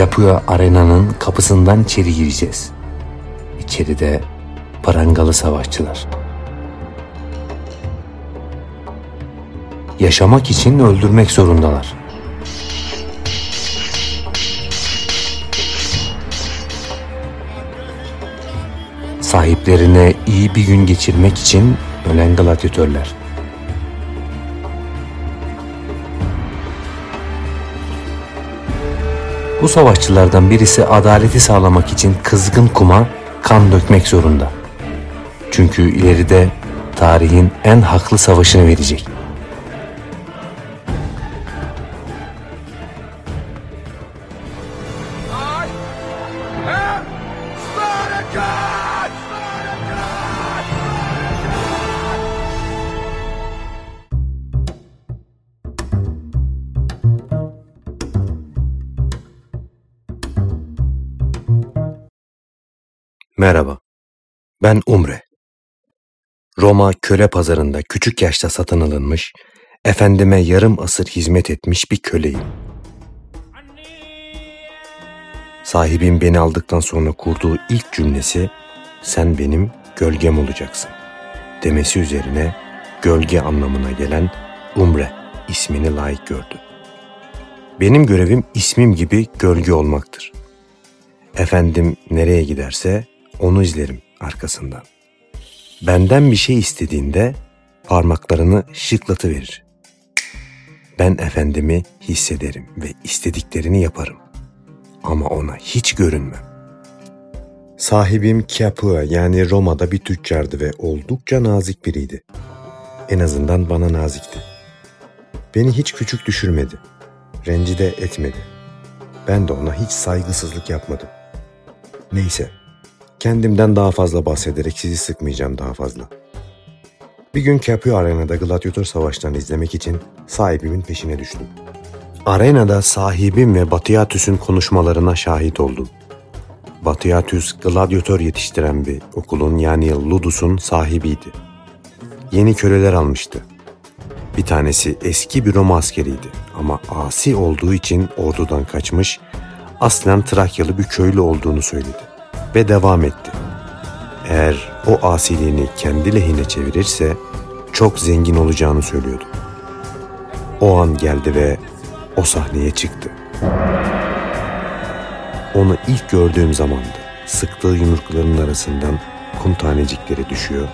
Capua Arena'nın kapısından içeri gireceğiz. İçeride parangalı savaşçılar. Yaşamak için öldürmek zorundalar. Sahiplerine iyi bir gün geçirmek için ölen gladyatörler. Bu savaşçılardan birisi adaleti sağlamak için kızgın kuma kan dökmek zorunda. Çünkü ileride tarihin en haklı savaşını verecek. Merhaba, ben Umre. Roma köle pazarında küçük yaşta satın alınmış, efendime yarım asır hizmet etmiş bir köleyim. Sahibim beni aldıktan sonra kurduğu ilk cümlesi, sen benim gölgem olacaksın demesi üzerine gölge anlamına gelen Umre ismini layık gördü. Benim görevim ismim gibi gölge olmaktır. Efendim nereye giderse onu izlerim arkasından. Benden bir şey istediğinde parmaklarını şıklatıverir. Ben efendimi hissederim ve istediklerini yaparım. Ama ona hiç görünmem. Sahibim Capua yani Roma'da bir tüccardı ve oldukça nazik biriydi. En azından bana nazikti. Beni hiç küçük düşürmedi. Rencide etmedi. Ben de ona hiç saygısızlık yapmadım. Neyse, Kendimden daha fazla bahsederek sizi sıkmayacağım daha fazla. Bir gün Capio Arena'da gladyatör savaşlarını izlemek için sahibimin peşine düştüm. Arenada sahibim ve Batiatus'un konuşmalarına şahit oldum. Batiatus gladyatör yetiştiren bir okulun yani Ludus'un sahibiydi. Yeni köleler almıştı. Bir tanesi eski bir Roma askeriydi ama asi olduğu için ordudan kaçmış, aslen Trakyalı bir köylü olduğunu söyledi ve devam etti. Eğer o asiliğini kendi lehine çevirirse çok zengin olacağını söylüyordu. O an geldi ve o sahneye çıktı. Onu ilk gördüğüm zamandı. Sıktığı yumruklarının arasından kum tanecikleri düşüyor.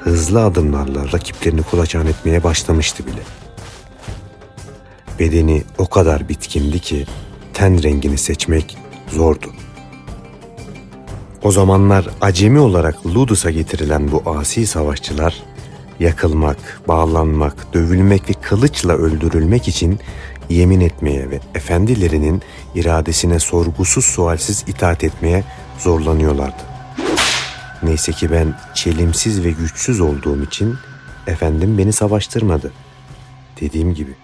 Hızlı adımlarla rakiplerini kulaçan etmeye başlamıştı bile. Bedeni o kadar bitkindi ki ten rengini seçmek zordu. O zamanlar acemi olarak Ludus'a getirilen bu asi savaşçılar yakılmak, bağlanmak, dövülmek ve kılıçla öldürülmek için yemin etmeye ve efendilerinin iradesine sorgusuz sualsiz itaat etmeye zorlanıyorlardı. Neyse ki ben çelimsiz ve güçsüz olduğum için efendim beni savaştırmadı. Dediğim gibi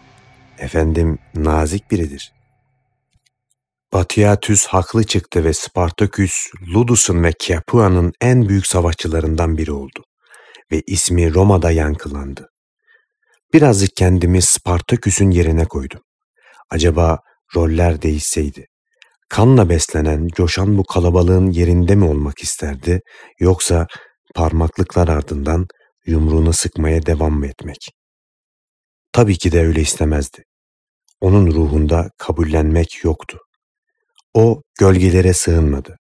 efendim nazik biridir. Batiatüs haklı çıktı ve Spartaküs, Ludus'un ve Capua'nın en büyük savaşçılarından biri oldu ve ismi Roma'da yankılandı. Birazcık kendimi Spartaküs'ün yerine koydum. Acaba roller değişseydi? Kanla beslenen, coşan bu kalabalığın yerinde mi olmak isterdi yoksa parmaklıklar ardından yumruğunu sıkmaya devam mı etmek? Tabii ki de öyle istemezdi. Onun ruhunda kabullenmek yoktu. O gölgelere sığınmadı.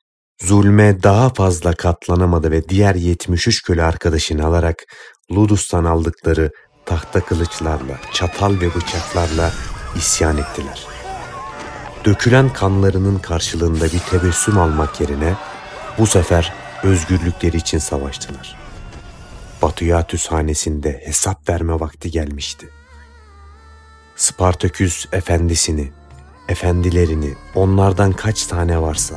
Zulme daha fazla katlanamadı ve diğer 73 köle arkadaşını alarak Ludus'tan aldıkları tahta kılıçlarla, çatal ve bıçaklarla isyan ettiler. Dökülen kanlarının karşılığında bir tebessüm almak yerine bu sefer özgürlükleri için savaştılar. Batıyatüs hanesinde hesap verme vakti gelmişti. Spartaküs efendisini, efendilerini, onlardan kaç tane varsa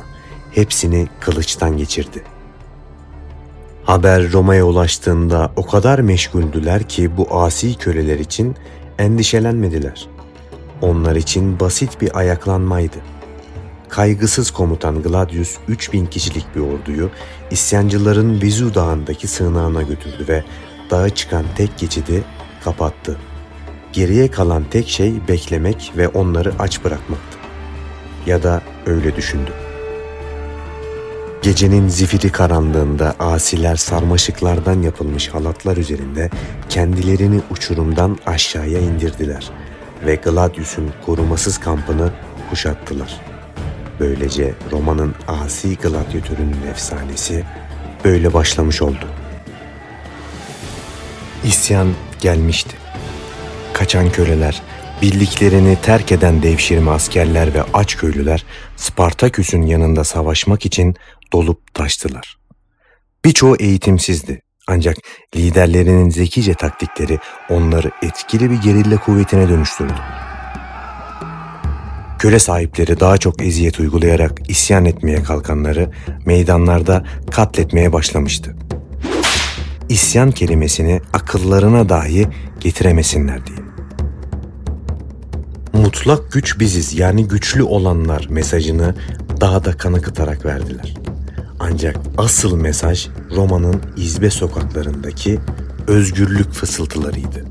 hepsini kılıçtan geçirdi. Haber Roma'ya ulaştığında o kadar meşguldüler ki bu asi köleler için endişelenmediler. Onlar için basit bir ayaklanmaydı. Kaygısız komutan Gladius 3000 kişilik bir orduyu isyancıların Vizu Dağı'ndaki sığınağına götürdü ve dağa çıkan tek geçidi kapattı. Geriye kalan tek şey beklemek ve onları aç bırakmaktı. Ya da öyle düşündü. Gecenin zifiri karanlığında asiler sarmaşıklardan yapılmış halatlar üzerinde kendilerini uçurumdan aşağıya indirdiler ve Gladius'un korumasız kampını kuşattılar. Böylece romanın asi gladyatörünün efsanesi böyle başlamış oldu. İsyan gelmişti. Kaçan köleler, birliklerini terk eden devşirme askerler ve aç köylüler Spartaküs'ün yanında savaşmak için dolup taştılar. Birçoğu eğitimsizdi ancak liderlerinin zekice taktikleri onları etkili bir gerilla kuvvetine dönüştürdü. Köle sahipleri daha çok eziyet uygulayarak isyan etmeye kalkanları meydanlarda katletmeye başlamıştı. İsyan kelimesini akıllarına dahi getiremesinler diye. Mutlak güç biziz yani güçlü olanlar mesajını daha da kan akıtarak verdiler. Ancak asıl mesaj Roma'nın izbe sokaklarındaki özgürlük fısıltılarıydı.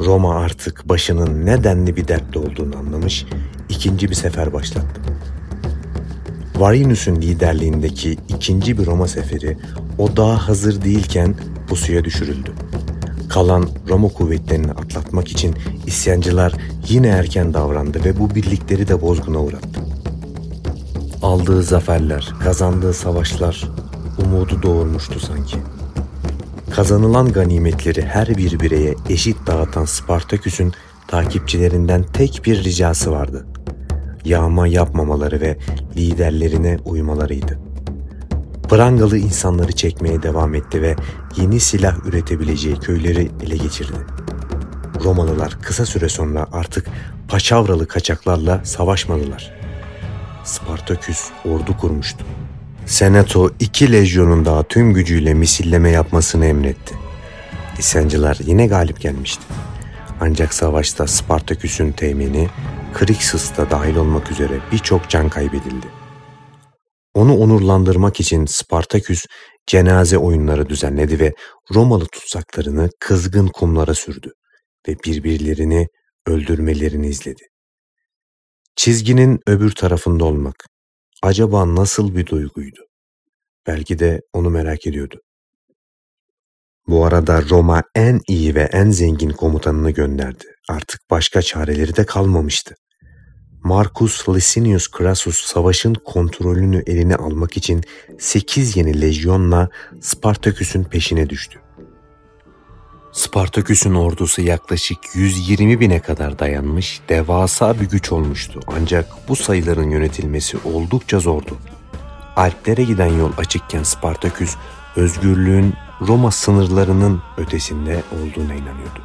Roma artık başının nedenli bir dertte olduğunu anlamış, ikinci bir sefer başlattı. Varinus'un liderliğindeki ikinci bir Roma seferi o daha hazır değilken bu suya düşürüldü. Kalan Roma kuvvetlerini atlatmak için isyancılar yine erken davrandı ve bu birlikleri de bozguna uğrattı. Aldığı zaferler, kazandığı savaşlar umudu doğurmuştu sanki. Kazanılan ganimetleri her bir bireye eşit dağıtan Spartaküs'ün takipçilerinden tek bir ricası vardı. Yağma yapmamaları ve liderlerine uymalarıydı. Prangalı insanları çekmeye devam etti ve yeni silah üretebileceği köyleri ele geçirdi. Romalılar kısa süre sonra artık paçavralı kaçaklarla savaşmadılar. Spartaküs ordu kurmuştu. Senato iki lejyonun daha tüm gücüyle misilleme yapmasını emretti. İsyancılar yine galip gelmişti. Ancak savaşta Spartaküs'ün temini Krixus da dahil olmak üzere birçok can kaybedildi. Onu onurlandırmak için Spartaküs cenaze oyunları düzenledi ve Romalı tutsaklarını kızgın kumlara sürdü ve birbirlerini öldürmelerini izledi. Çizginin öbür tarafında olmak acaba nasıl bir duyguydu? Belki de onu merak ediyordu. Bu arada Roma en iyi ve en zengin komutanını gönderdi. Artık başka çareleri de kalmamıştı. Marcus Licinius Crassus savaşın kontrolünü eline almak için 8 yeni lejyonla Spartaküs'ün peşine düştü. Spartaküs'ün ordusu yaklaşık 120 bine kadar dayanmış devasa bir güç olmuştu. Ancak bu sayıların yönetilmesi oldukça zordu. Alplere giden yol açıkken Spartaküs özgürlüğün Roma sınırlarının ötesinde olduğuna inanıyordu.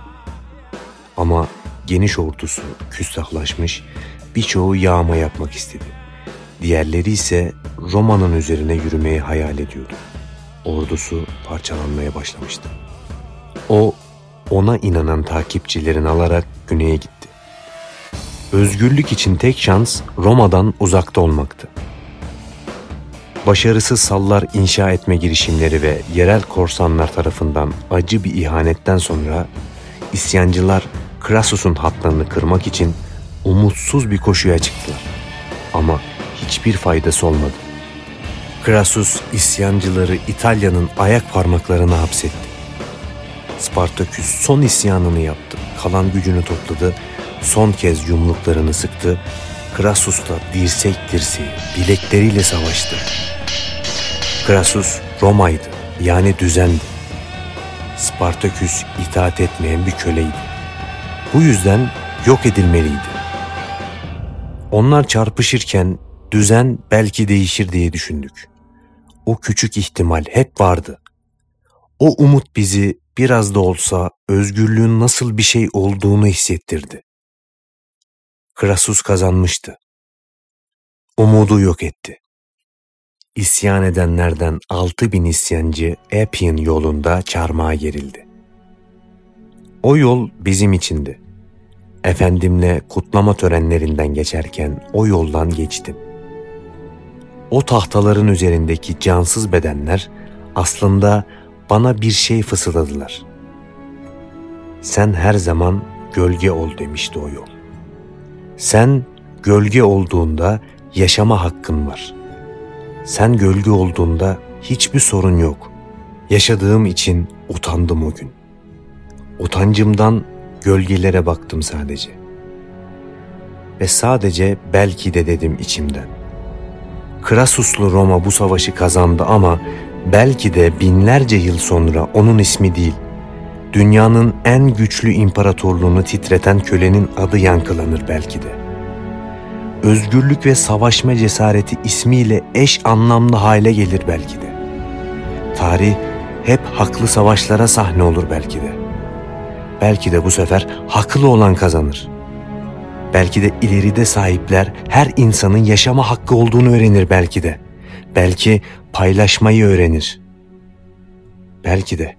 Ama geniş ordusu küstahlaşmış, birçoğu yağma yapmak istedi. Diğerleri ise Roma'nın üzerine yürümeyi hayal ediyordu. Ordusu parçalanmaya başlamıştı. O ona inanan takipçilerini alarak güneye gitti. Özgürlük için tek şans Roma'dan uzakta olmaktı. Başarısız sallar inşa etme girişimleri ve yerel korsanlar tarafından acı bir ihanetten sonra isyancılar Crassus'un hatlarını kırmak için umutsuz bir koşuya çıktılar. Ama hiçbir faydası olmadı. Crassus isyancıları İtalya'nın ayak parmaklarına hapsetti. Spartaküs son isyanını yaptı. Kalan gücünü topladı. Son kez yumruklarını sıktı. Crassus'la dirsek dirseği bilekleriyle savaştı. Crassus Roma'ydı yani düzendi. Spartaküs itaat etmeyen bir köleydi. Bu yüzden yok edilmeliydi. Onlar çarpışırken düzen belki değişir diye düşündük. O küçük ihtimal hep vardı. O umut bizi biraz da olsa özgürlüğün nasıl bir şey olduğunu hissettirdi. Krasus kazanmıştı. Umudu yok etti. İsyan edenlerden altı bin isyancı Appian yolunda çarmıha gerildi. O yol bizim içindi. Efendimle kutlama törenlerinden geçerken o yoldan geçtim. O tahtaların üzerindeki cansız bedenler aslında bana bir şey fısıldadılar. Sen her zaman gölge ol demişti o yol. Sen gölge olduğunda yaşama hakkın var. Sen gölge olduğunda hiçbir sorun yok. Yaşadığım için utandım o gün. Utancımdan gölgelere baktım sadece. Ve sadece belki de dedim içimden. Krasuslu Roma bu savaşı kazandı ama belki de binlerce yıl sonra onun ismi değil, dünyanın en güçlü imparatorluğunu titreten kölenin adı yankılanır belki de. Özgürlük ve savaşma cesareti ismiyle eş anlamlı hale gelir belki de. Tarih hep haklı savaşlara sahne olur belki de. Belki de bu sefer haklı olan kazanır. Belki de ileride sahipler her insanın yaşama hakkı olduğunu öğrenir belki de. Belki paylaşmayı öğrenir. Belki de